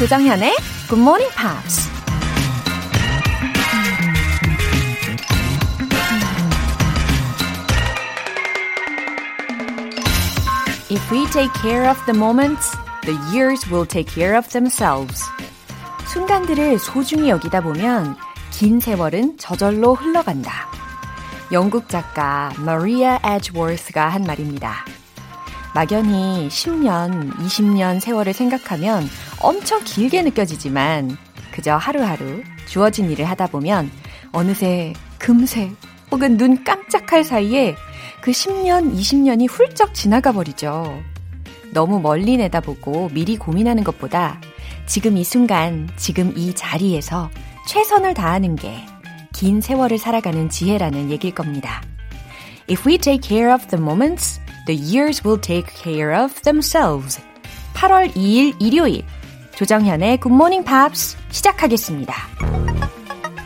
조정현의 Good Morning Pops. If we take care of the moments, the years will take care of themselves. 순간들을 소중히 여기다 보면 긴 세월은 저절로 흘러간다. 영국 작가 마리아 에즈워스가 한 말입니다. 막연히 10년, 20년 세월을 생각하면 엄청 길게 느껴지지만 그저 하루하루 주어진 일을 하다 보면 어느새 금세 혹은 눈 깜짝할 사이에 그 10년, 20년이 훌쩍 지나가 버리죠. 너무 멀리 내다보고 미리 고민하는 것보다 지금 이 순간, 지금 이 자리에서 최선을 다하는 게 긴 세월을 살아가는 지혜라는 얘기일 겁니다. If we take care of the moments, the years will take care of themselves. 8월 2일 일요일 조정현의 Good Morning Pops 시작하겠습니다.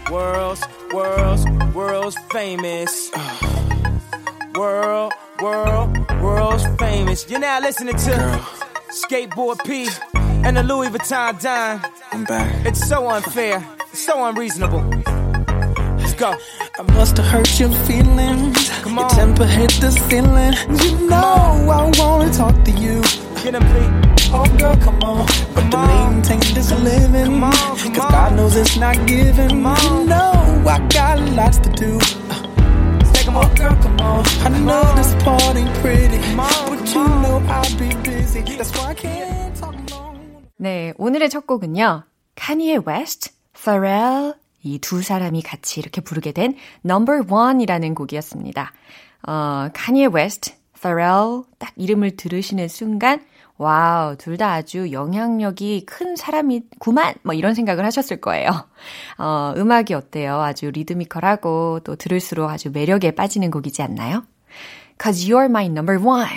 World's, world's, world's famous. World, world, world's famous. You're now listening to Girl. Skateboard P and the Louis Vuitton Dime. I'm back. It's so unfair, it's so unreasonable. Let's go. I must have hurt your feelings. Come Your on. temper hit the ceiling. You know I wanna talk to you. Get him, P. Oh girl, come on. But to Come on. maintain this living. Come on, come Cause. God knows it's not given. Come. You know I got lots to do. Oh girl, come on. I know on. this part ain't pretty. Come on, But come you on. know I'll be busy. That's why I can't talk long. 네, 오늘의 첫 곡은요. 카니에 웨스트, Pharrell 이 두 사람이 같이 이렇게 부르게 된 Number One이라는 곡이었습니다. 어, 카니에 웨스트, Pharrell 딱 이름을 들으시는 순간 와우, 둘 다 아주 영향력이 큰 사람이구만! 뭐 이런 생각을 하셨을 거예요. 어, 음악이 어때요? 아주 리드미컬하고 또 들을수록 아주 매력에 빠지는 곡이지 않나요? Cause you're my number one.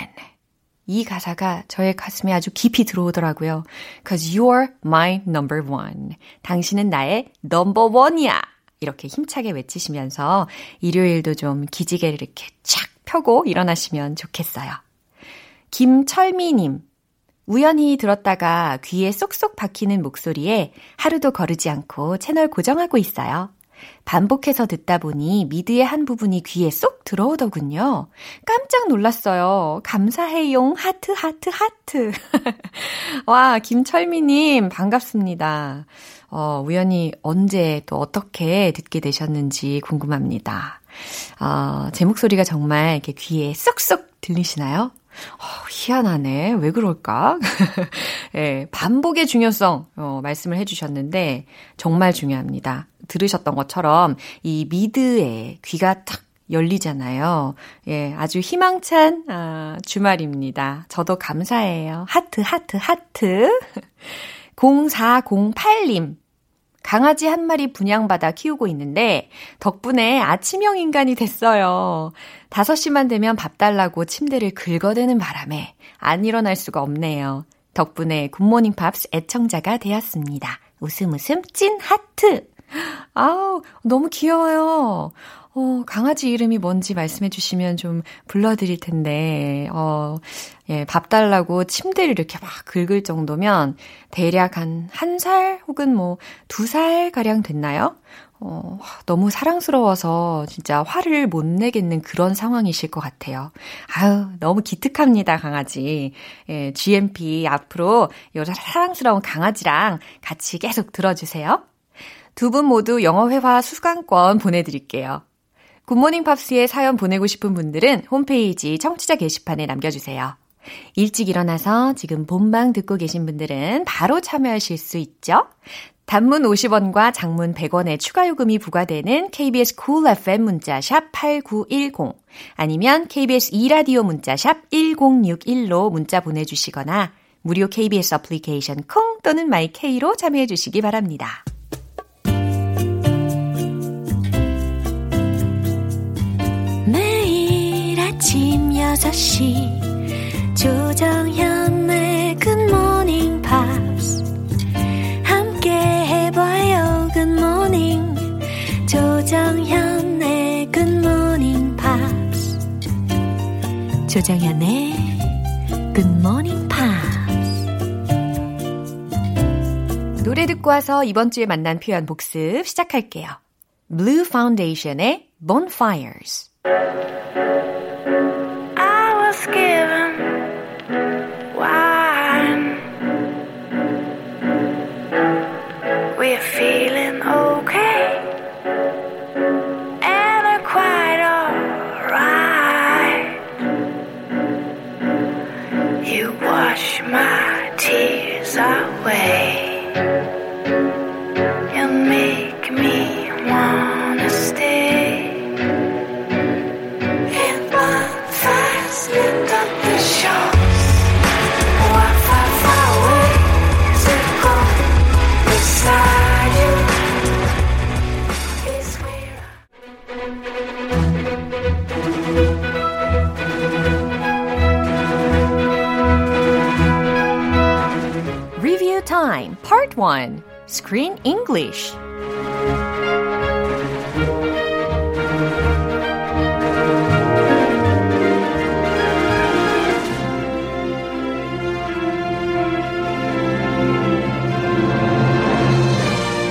이 가사가 저의 가슴에 아주 깊이 들어오더라고요. Cause you're my number one. 당신은 나의 number one이야. 이렇게 힘차게 외치시면서 일요일도 좀 기지개를 이렇게 착 펴고 일어나시면 좋겠어요. 김철미님. 우연히 들었다가 귀에 쏙쏙 박히는 목소리에 하루도 거르지 않고 채널 고정하고 있어요. 반복해서 듣다 보니 미드의 한 부분이 귀에 쏙 들어오더군요. 깜짝 놀랐어요. 감사해용 하트 하트 하트. 와, 김철미님 반갑습니다. 어, 우연히 언제 또 어떻게 듣게 되셨는지 궁금합니다. 어, 제 목소리가 정말 이렇게 귀에 쏙쏙 들리시나요? 어, 희한하네. 왜 그럴까? 예, 반복의 중요성, 어, 말씀을 해주셨는데, 정말 중요합니다. 들으셨던 것처럼, 이 미드에 귀가 탁 열리잖아요. 예, 아주 희망찬, 아, 주말입니다. 저도 감사해요. 하트, 하트, 하트. 0408님. 강아지 한 마리 분양받아 키우고 있는데 덕분에 아침형 인간이 됐어요. 5시만 되면 밥 달라고 침대를 긁어대는 바람에 안 일어날 수가 없네요. 덕분에 굿모닝 팝스 애청자가 되었습니다. 웃음 웃음 찐 하트. 아우, 너무 귀여워요. 어, 강아지 이름이 뭔지 말씀해 주시면 좀 불러드릴 텐데, 어, 예, 밥 달라고 침대를 이렇게 막 긁을 정도면 대략 한 한 살 혹은 뭐 두 살 가량 됐나요? 어, 너무 사랑스러워서 진짜 화를 못 내겠는 그런 상황이실 것 같아요. 아유, 너무 기특합니다, 강아지. 예, GMP 앞으로 요 사랑스러운 강아지랑 같이 계속 들어주세요. 두 분 모두 영어회화 수강권 보내드릴게요. 굿모닝 팝스에 사연 보내고 싶은 분들은 홈페이지 청취자 게시판에 남겨주세요. 일찍 일어나서 지금 본방 듣고 계신 분들은 바로 참여하실 수 있죠? 단문 50원과 장문 100원의 추가 요금이 부과되는 KBS cool FM 문자샵 8910 아니면 KBS 2라디오 문자샵 1061로 문자 보내주시거나 무료 KBS 어플리케이션 콩 또는 마이케이로 참여해 주시기 바랍니다. 매일 아침 6시 조정현의 조정현의 굿모닝 팝스 노래 듣고 와서 이번 주에 만난 표현 복습 시작할게요. Blue Foundation의 Bonfires. I was given wine. Screen English.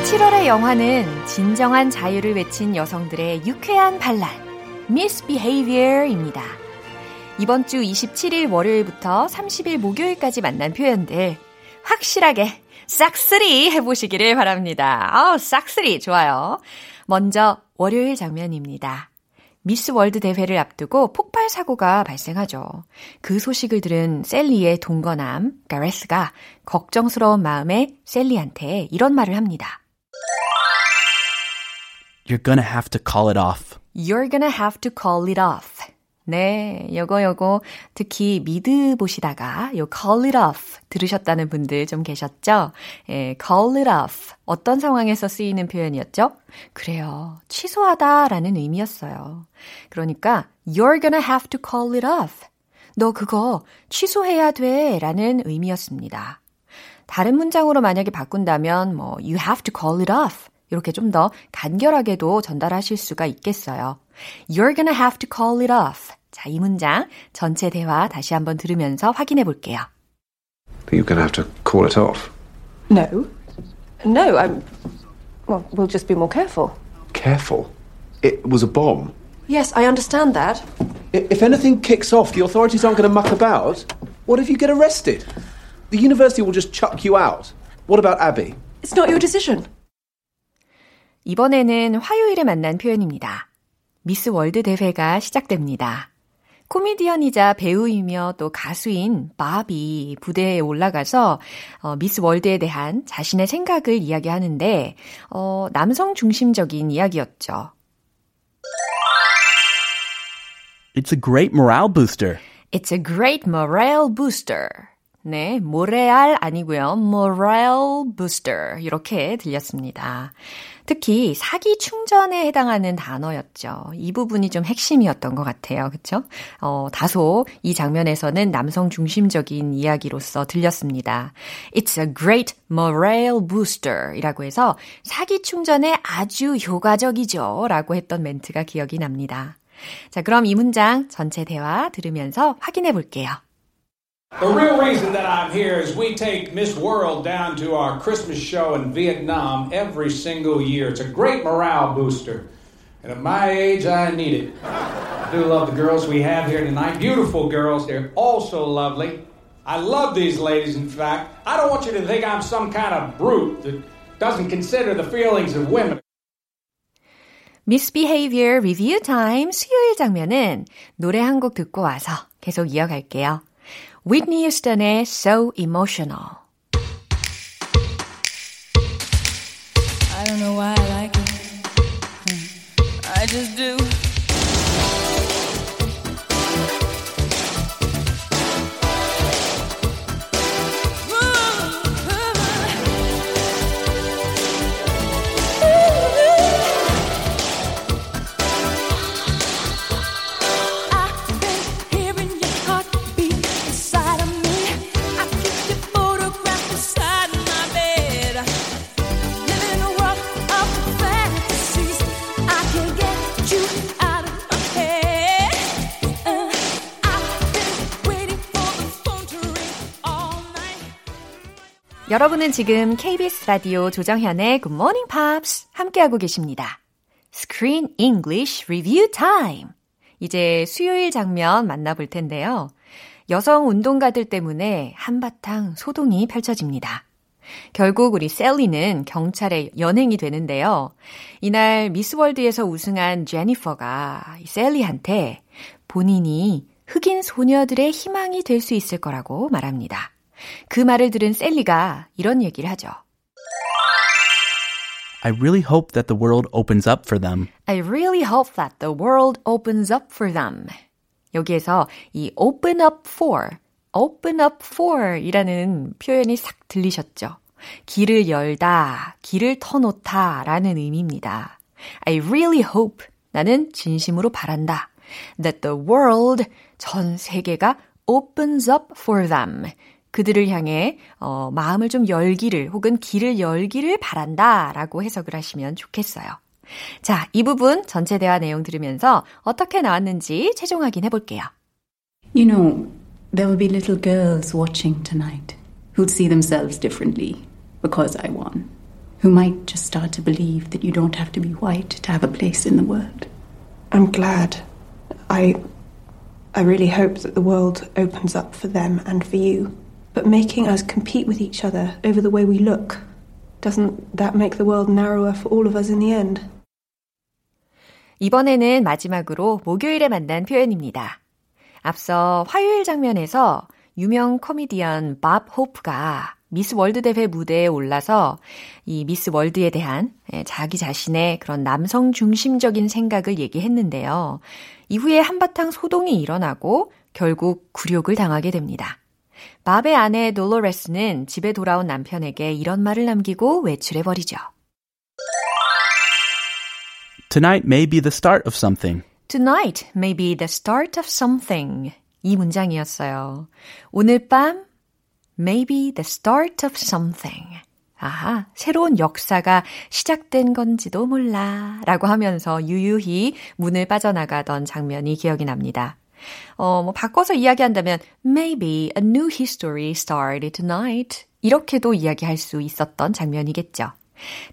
(7월의) 영화는 진정한 자유를 외친 여성들의 유쾌한 반란 (misbehavior입니다) 이번 주 27일 월요일부터 30일 목요일까지 만난 표현들 확실하게 싹쓸이 해보시기를 바랍니다. 아우, 싹쓸이 좋아요. 먼저 월요일 장면입니다. 미스 월드 대회를 앞두고 폭발 사고가 발생하죠. 그 소식을 들은 셀리의 동거남 가레스가 걱정스러운 마음에 셀리한테 이런 말을 합니다. You're gonna have to call it off. You're gonna have to call it off. 네, 요거 요거 특히 미드 보시다가 요 call it off 들으셨다는 분들 좀 계셨죠? 예, call it off 어떤 상황에서 쓰이는 표현이었죠? 그래요. 취소하다라는 의미였어요. 그러니까 you're gonna have to call it off. 너 그거 취소해야 돼라는 의미였습니다. 다른 문장으로 만약에 바꾼다면 뭐 you have to call it off 이렇게 좀 더 간결하게도 전달하실 수가 있겠어요. You're gonna have to call it off. 자, 이 문장 전체 대화 다시 한번 들으면서 확인해 볼게요. But you're going to have to call it off. No. No, I'm. Well, we'll just be more careful. Careful. It was a bomb. Yes, I understand that. I- If anything kicks off, the authorities aren't going to muck about. What if you get arrested? The university will just chuck you out. What about Abby? It's not your decision. 이번에는 화요일에 만난 표현입니다. 미스 월드 대회가 시작됩니다. 코미디언이자 배우이며 또 가수인 바비 무대에 올라가서 어, 미스 월드에 대한 자신의 생각을 이야기하는데 어, 남성 중심적인 이야기였죠. It's a great morale booster. It's a great morale booster. 네, 모레알 아니고요. morale booster 이렇게 들렸습니다. 특히 사기 충전에 해당하는 단어였죠. 이 부분이 좀 핵심이었던 것 같아요. 그렇죠? 어, 다소 이 장면에서는 남성 중심적인 이야기로서 들렸습니다. It's a great morale booster 이라고 해서 사기 충전에 아주 효과적이죠. 라고 했던 멘트가 기억이 납니다. 자, 그럼 이 문장 전체 대화 들으면서 확인해 볼게요. The real reason that I'm here is we take Miss World down to our Christmas show in Vietnam every single year. It's a great morale booster. And at my age, I need it. I do love the girls we have here tonight. Beautiful girls. They're all so lovely. I love these ladies, in fact. I don't want you to think I'm some kind of brute that doesn't consider the feelings of women. Misbehavior Review Time 수요일 장면은 노래 한 곡 듣고 와서 계속 이어갈게요. Whitney Houston의 So Emotional. I don't know why I like it. I just do. 여러분은 지금 KBS 라디오 조정현의 Good Morning Pops 함께하고 계십니다. Screen English Review Time. 이제 수요일 장면 만나볼 텐데요. 여성 운동가들 때문에 한바탕 소동이 펼쳐집니다. 결국 우리 셀리는 경찰의 연행이 되는데요. 이날 미스월드에서 우승한 제니퍼가 셀리한테 본인이 흑인 소녀들의 희망이 될 수 있을 거라고 말합니다. 그 말을 들은 셀리가 이런 얘기를 하죠. I really hope that the world opens up for them. I really hope that the world opens up for them. 여기에서 이 open up for, open up for 이라는 표현이 싹 들리셨죠? 길을 열다, 길을 터놓다 라는 의미입니다. I really hope, 나는 진심으로 바란다. That the world, 전 세계가 opens up for them. 그들을 향해 어, 마음을 좀 열기를 혹은 길을 열기를 바란다 라고 해석을 하시면 좋겠어요. 자, 이 부분 전체 대화 내용 들으면서 어떻게 나왔는지 최종 확인해 볼게요. You know, there will be little girls watching tonight who'll see themselves differently because I won. Who might just start to believe that you don't have to be white to have a place in the world. I'm glad. I. I really hope that the world opens up for them and for you. But making us compete with each other over the way we look, doesn't that make the world narrower for all of us in the end? 이번에는 마지막으로 목요일에 만난 표현입니다. 앞서 화요일 장면에서 유명 코미디언 밥 호프가 미스 월드 대회 무대에 올라서 이 미스 월드에 대한 자기 자신의 그런 남성 중심적인 생각을 얘기했는데요. 이후에 한바탕 소동이 일어나고 결국 굴욕을 당하게 됩니다. 밥의 아내 돌로레스는 집에 돌아온 남편에게 이런 말을 남기고 외출해버리죠. Tonight may be the start of something. Tonight may be the start of something. 이 문장이었어요. 오늘 밤 may be the start of something. 아하, 새로운 역사가 시작된 건지도 몰라. 라고 하면서 유유히 문을 빠져나가던 장면이 기억이 납니다. 어, 뭐, 바꿔서 이야기한다면, maybe a new history started tonight. 이렇게도 이야기할 수 있었던 장면이겠죠.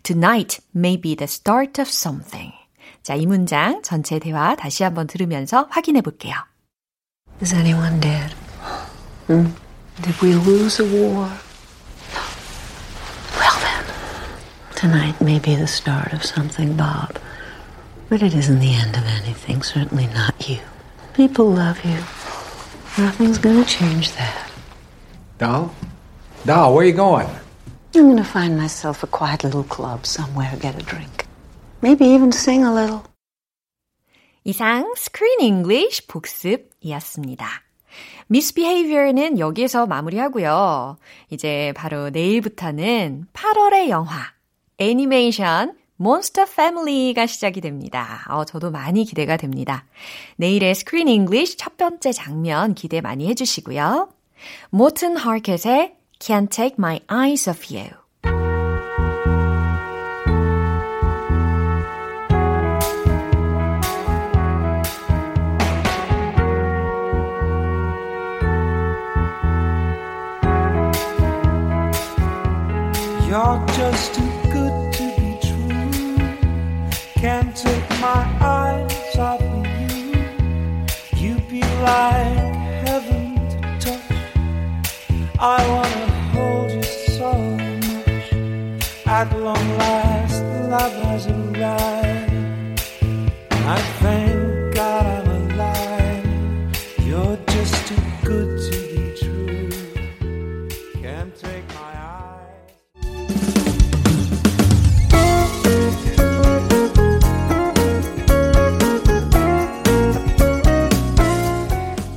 Tonight may be the start of something. 자, 이 문장 전체 대화 다시 한번 들으면서 확인해 볼게요. Is anyone dead? Hmm? Did we lose a war? Well then, tonight may be the start of something, Bob. But it isn't the end of anything, certainly not you. People love you. Nothing's gonna change that. Doll? Doll, where you going? I'm gonna find myself a quiet little club somewhere, get a drink. Maybe even sing a little. 이상 Screen English 복습이었습니다. Misbehavior는 여기에서 마무리하고요. 이제 바로 내일부터는 8월의 영화, 애니메이션, Monster Family가 시작이 됩니다. 어, 저도 많이 기대가 됩니다. 내일의 Screen English 첫 번째 장면 기대 많이 해주시고요. 모튼 하켓의 Can't Take My Eyes Off You. Can't take my eyes off of you. You be like heaven to touch. I wanna hold you so much. At long last, love has arrived. I thank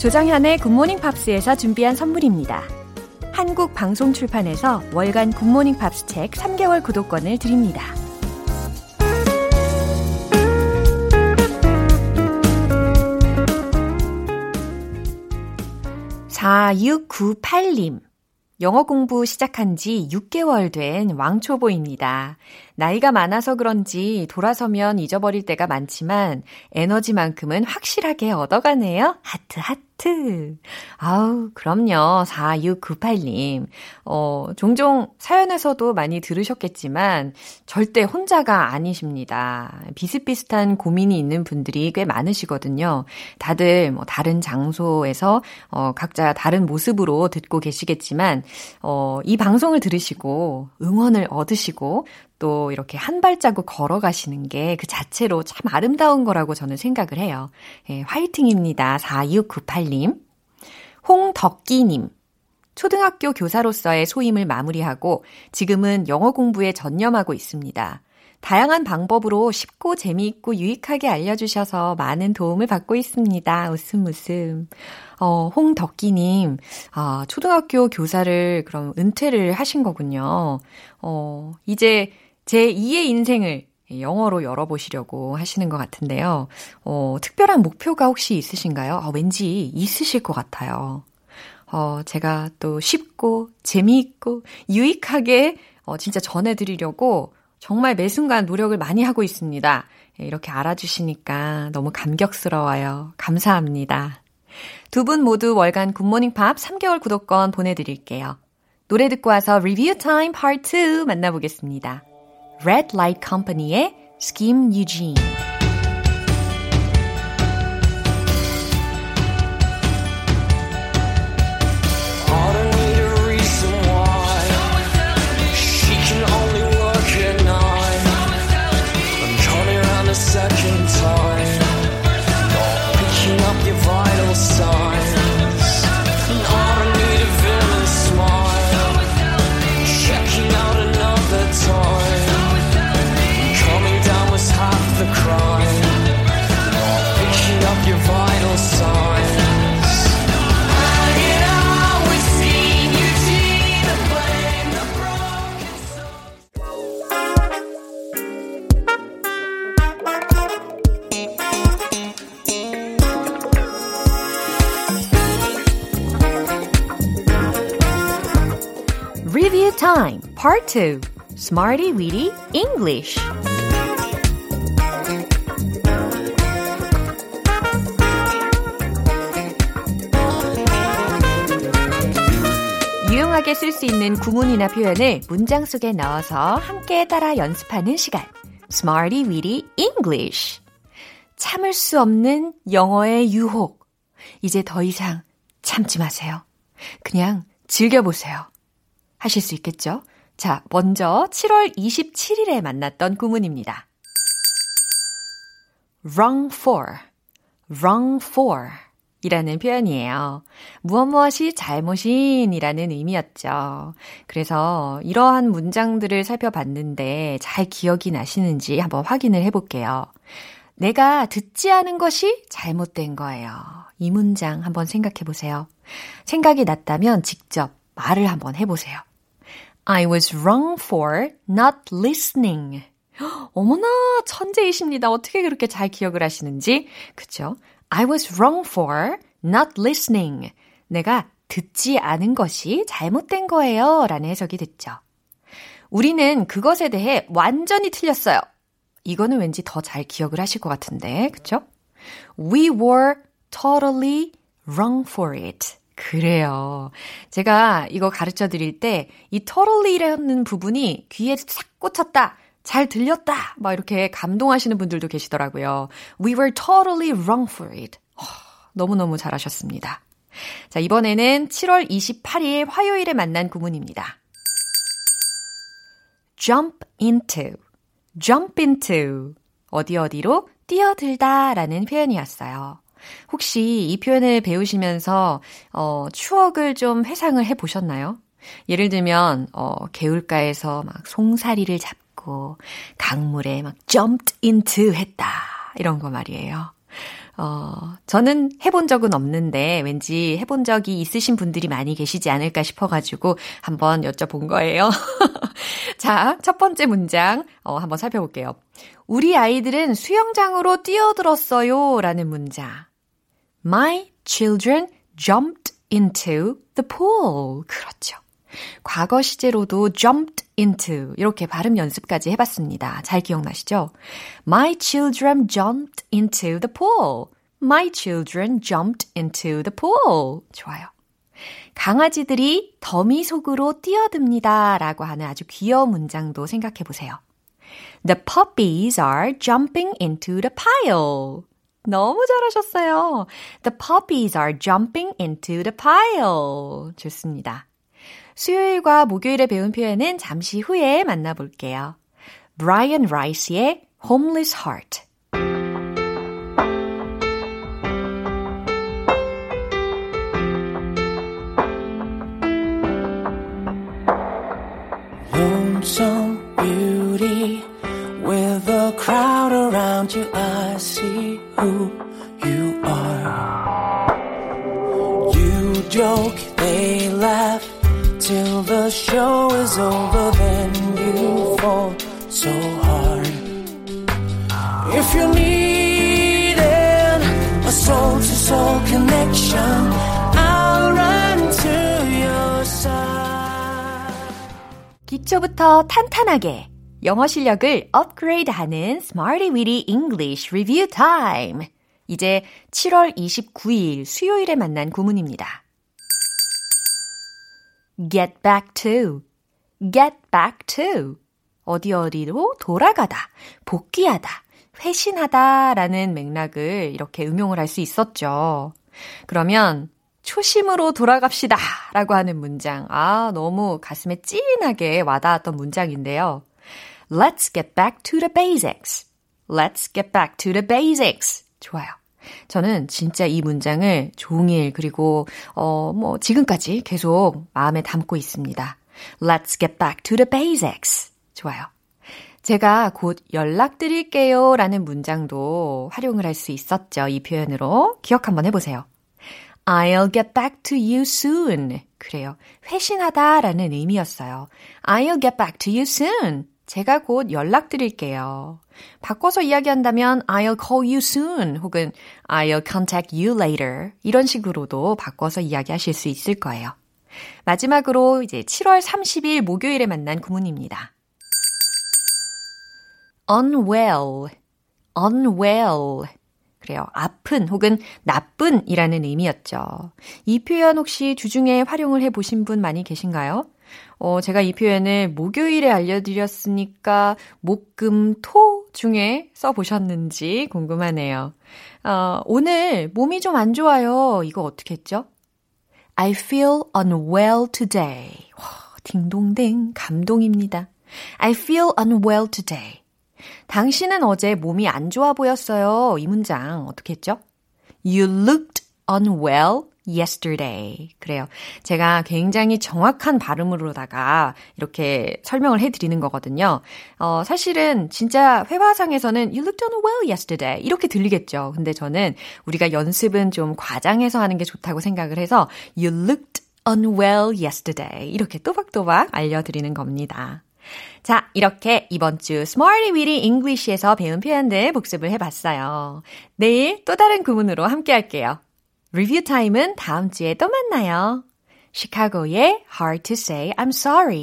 조정현의 굿모닝 팝스에서 준비한 선물입니다. 한국 방송 출판에서 월간 굿모닝 팝스 책 3개월 구독권을 드립니다. (4698님) 영어 공부 시작한 지 6개월 된 왕초보입니다. 나이가 많아서 그런지 돌아서면 잊어버릴 때가 많지만 에너지만큼은 확실하게 얻어가네요. 하트 하트. 하트. 아우, 그럼요. 4698님. 어, 종종 사연에서도 많이 들으셨겠지만, 절대 혼자가 아니십니다. 비슷비슷한 고민이 있는 분들이 꽤 많으시거든요. 다들 뭐 다른 장소에서, 어, 각자 다른 모습으로 듣고 계시겠지만, 어, 이 방송을 들으시고, 응원을 얻으시고, 또 이렇게 한 발자국 걸어가시는 게 그 자체로 참 아름다운 거라고 저는 생각을 해요. 예, 화이팅입니다. 4698님. 홍덕기님. 초등학교 교사로서의 소임을 마무리하고 지금은 영어 공부에 전념하고 있습니다. 다양한 방법으로 쉽고 재미있고 유익하게 알려주셔서 많은 도움을 받고 있습니다. 웃음 웃음. 어, 홍덕기님, 아, 초등학교 교사를 그럼 은퇴를 하신 거군요. 어, 이제 제 2의 인생을 영어로 열어보시려고 하시는 것 같은데요. 어, 특별한 목표가 혹시 있으신가요? 아, 왠지 있으실 것 같아요. 어, 제가 또 쉽고 재미있고 유익하게 어, 진짜 전해드리려고 정말 매 순간 노력을 많이 하고 있습니다. 예, 이렇게 알아주시니까 너무 감격스러워요. 감사합니다. 두 분 모두 월간 굿모닝 팝 3개월 구독권 보내드릴게요. 노래 듣고 와서 리뷰 타임 파트 2 만나보겠습니다. Red Light Company의 Scheme Eugene. 2 Smarty Weedy English 유용하게 쓸 수 있는 구문이나 표현을 문장 속에 넣어서 함께 따라 연습하는 시간 Smarty Weedy English 참을 수 없는 영어의 유혹 이제 더 이상 참지 마세요. 그냥 즐겨보세요. 하실 수 있겠죠? 자, 먼저 7월 27일에 만났던 구문입니다. wrong for, wrong for 이라는 표현이에요. 무엇 무엇이 잘못인이라는 의미였죠. 그래서 이러한 문장들을 살펴봤는데 잘 기억이 나시는지 한번 확인을 해볼게요. 내가 듣지 않은 것이 잘못된 거예요. 이 문장 한번 생각해 보세요. 생각이 났다면 직접 말을 한번 해보세요. I was wrong for not listening. 어머나, 천재이십니다. 어떻게 그렇게 잘 기억을 하시는지. 그쵸? I was wrong for not listening. 내가 듣지 않은 것이 잘못된 거예요. 라는 해석이 됐죠. 우리는 그것에 대해 완전히 틀렸어요. 이거는 왠지 더 잘 기억을 하실 것 같은데, 그쵸? We were totally wrong for it. 그래요. 제가 이거 가르쳐 드릴 때 이 totally라는 부분이 귀에 싹 꽂혔다. 잘 들렸다. 막 이렇게 감동하시는 분들도 계시더라고요. We were totally wrong for it. 어, 너무너무 잘하셨습니다. 자, 이번에는 7월 28일 화요일에 만난 구문입니다. jump into, jump into. 어디 어디로 뛰어들다 라는 표현이었어요. 혹시 이 표현을 배우시면서 어, 추억을 좀 회상을 해 보셨나요? 예를 들면 어, 개울가에서 막 송사리를 잡고 강물에 막 jumped into 했다 이런 거 말이에요. 어, 저는 해본 적은 없는데 왠지 해본 적이 있으신 분들이 많이 계시지 않을까 싶어가지고 한번 여쭤본 거예요. 자, 첫 번째 문장 어, 한번 살펴볼게요. 우리 아이들은 수영장으로 뛰어들었어요 라는 문장. My children jumped into the pool. 그렇죠. 과거 시제로도 jumped into 이렇게 발음 연습까지 해봤습니다. 잘 기억나시죠? My children jumped into the pool. My children jumped into the pool. 좋아요. 강아지들이 더미 속으로 뛰어듭니다. 라고 하는 아주 귀여운 문장도 생각해 보세요. The puppies are jumping into the pile. 너무 잘하셨어요. The puppies are jumping into the pile. 좋습니다. 수요일과 목요일에 배운 표현은 잠시 후에 만나볼게요. Brian Rice의 Homeless Heart. Lonesome beauty with a crowd around you. I see who you are. You joke, they laugh till the show is over. Then you fall so hard. If you're needing a soul to soul connection, I'll run to your side. 기초부터 탄탄하게 영어 실력을 업그레이드하는 Smarty Weedy English Review Time. 이제 7월 29일 수요일에 만난 구문입니다. get back to, get back to. 어디 어디로 돌아가다, 복귀하다, 회신하다 라는 맥락을 이렇게 응용을 할 수 있었죠. 그러면 초심으로 돌아갑시다 라고 하는 문장. 아, 너무 가슴에 찐하게 와닿았던 문장인데요. Let's get back to the basics. Let's get back to the basics. 좋아요. 저는 진짜 이 문장을 종일 그리고 어 뭐 지금까지 계속 마음에 담고 있습니다. Let's get back to the basics. 좋아요. 제가 곧 연락드릴게요 라는 문장도 활용을 할 수 있었죠. 이 표현으로. 기억 한번 해보세요. I'll get back to you soon. 그래요. 회신하다 라는 의미였어요. I'll get back to you soon. 제가 곧 연락드릴게요. 바꿔서 이야기한다면 I'll call you soon 혹은 I'll contact you later 이런 식으로도 바꿔서 이야기하실 수 있을 거예요. 마지막으로 이제 7월 30일 목요일에 만난 구문입니다. unwell, unwell. 그래요. 아픈 혹은 나쁜이라는 의미였죠. 이 표현 혹시 주중에 활용을 해 보신 분 많이 계신가요? 어, 제가 이 표현을 목요일에 알려드렸으니까 목, 금, 토 중에 써보셨는지 궁금하네요. 어, 오늘 몸이 좀 안 좋아요. 이거 어떻게 했죠? I feel unwell today. 와, 딩동댕 감동입니다. I feel unwell today. 당신은 어제 몸이 안 좋아 보였어요. 이 문장 어떻게 했죠? You looked unwell yesterday. 그래요. 제가 굉장히 정확한 발음으로다가 이렇게 설명을 해드리는 거거든요. 어, 사실은 진짜 회화상에서는 you looked unwell yesterday. 이렇게 들리겠죠. 근데 저는 우리가 연습은 좀 과장해서 하는 게 좋다고 생각을 해서 you looked unwell yesterday. 이렇게 또박또박 알려드리는 겁니다. 자, 이렇게 이번 주 Smarty Weedy English에서 배운 표현들 복습을 해봤어요. 내일 또 다른 구문으로 함께 할게요. 리뷰 타임은 다음 주에 또 만나요. 시카고의 Hard to Say I'm Sorry.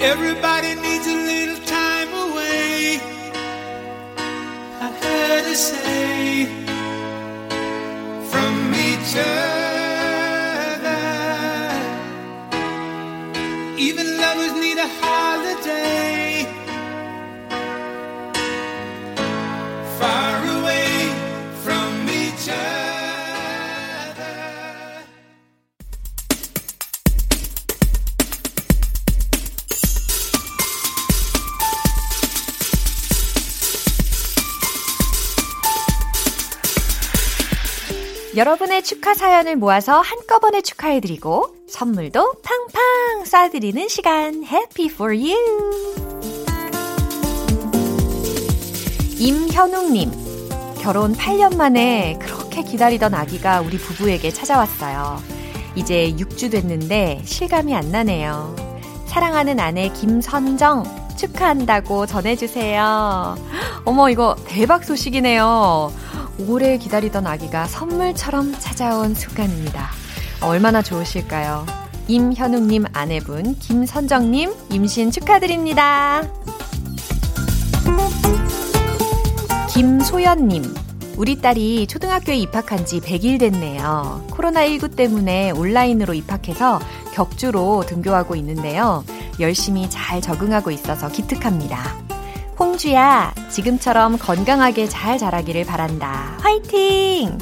Everybody say 여러분의 축하 사연을 모아서 한꺼번에 축하해드리고 선물도 팡팡 쏴드리는 시간 Happy for you! 임현웅님 결혼 8년 만에 그렇게 기다리던 아기가 우리 부부에게 찾아왔어요. 이제 6주 됐는데 실감이 안 나네요. 사랑하는 아내 김선정 축하한다고 전해주세요. 어머, 이거 대박 소식이네요. 오래 기다리던 아기가 선물처럼 찾아온 순간입니다. 얼마나 좋으실까요? 임현웅님 아내분, 김선정님 임신 축하드립니다. 김소연님, 우리 딸이 초등학교에 입학한 지 100일 됐네요. 코로나19 때문에 온라인으로 입학해서 격주로 등교하고 있는데요. 열심히 잘 적응하고 있어서 기특합니다. 홍주야, 지금처럼 건강하게 잘 자라기를 바란다. 화이팅!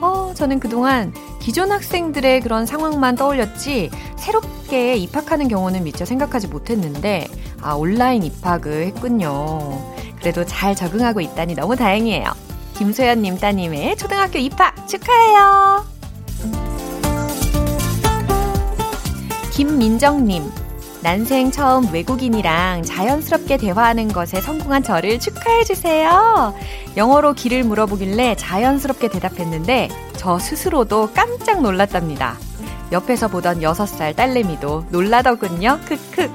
어, 저는 그동안 기존 학생들의 그런 상황만 떠올렸지 새롭게 입학하는 경우는 미처 생각하지 못했는데 아, 온라인 입학을 했군요. 그래도 잘 적응하고 있다니 너무 다행이에요. 김소연님 따님의 초등학교 입학 축하해요. 김민정님, 난생 처음 외국인이랑 자연스럽게 대화하는 것에 성공한 저를 축하해주세요. 영어로 길을 물어보길래 자연스럽게 대답했는데 저 스스로도 깜짝 놀랐답니다. 옆에서 보던 6살 딸내미도 놀라더군요. 크크.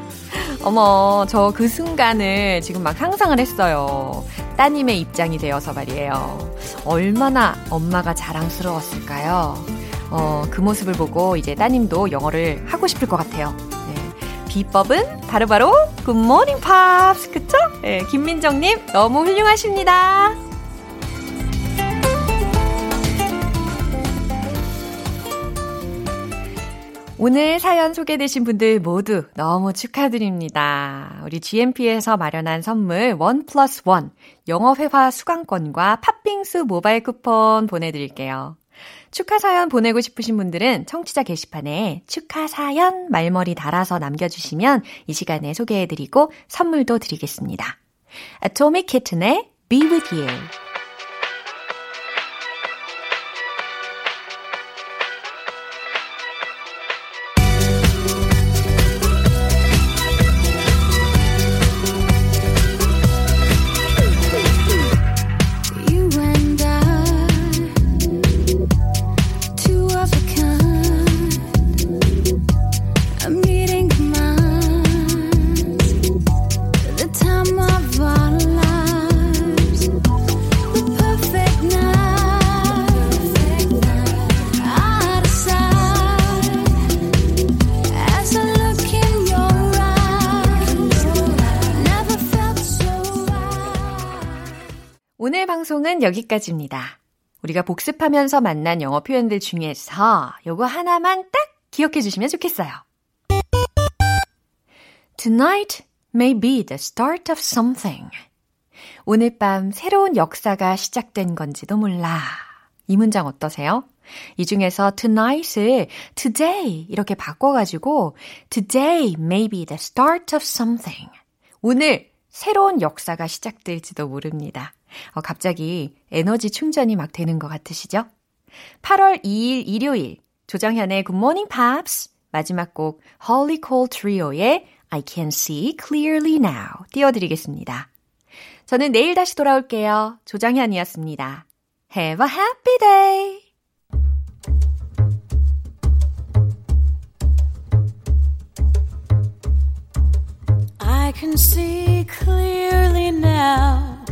어머, 저 그 순간을 지금 막 상상을 했어요. 따님의 입장이 되어서 말이에요. 얼마나 엄마가 자랑스러웠을까요? 어, 그 모습을 보고 이제 따님도 영어를 하고 싶을 것 같아요. 네. 비법은 바로바로 굿모닝 팝스 그쵸? 네, 김민정님 너무 훌륭하십니다. 오늘 사연 소개되신 분들 모두 너무 축하드립니다. 우리 GMP에서 마련한 선물 원 플러스 원 영어회화 수강권과 팥빙수 모바일 쿠폰 보내드릴게요. 축하 사연 보내고 싶으신 분들은 청취자 게시판에 축하 사연 말머리 달아서 남겨주시면 이 시간에 소개해드리고 선물도 드리겠습니다. Atomic Kitten의 Be With You 오늘 방송은 여기까지입니다. 우리가 복습하면서 만난 영어 표현들 중에서 요거 하나만 딱 기억해 주시면 좋겠어요. Tonight may be the start of something. 오늘 밤 새로운 역사가 시작된 건지도 몰라. 이 문장 어떠세요? 이 중에서 tonight을 today 이렇게 바꿔가지고 today may be the start of something. 오늘 새로운 역사가 시작될지도 모릅니다. 어, 갑자기 에너지 충전이 막 되는 것 같으시죠? 8월 2일 일요일 조정현의 Good Morning Pops 마지막 곡 Holy Cold Trio의 I Can See Clearly Now 띄워드리겠습니다. 저는 내일 다시 돌아올게요. 조정현이었습니다. Have a happy day! I can see clearly now.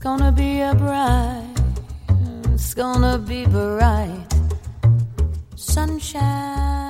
Gonna be a bright, it's gonna be bright sunshine.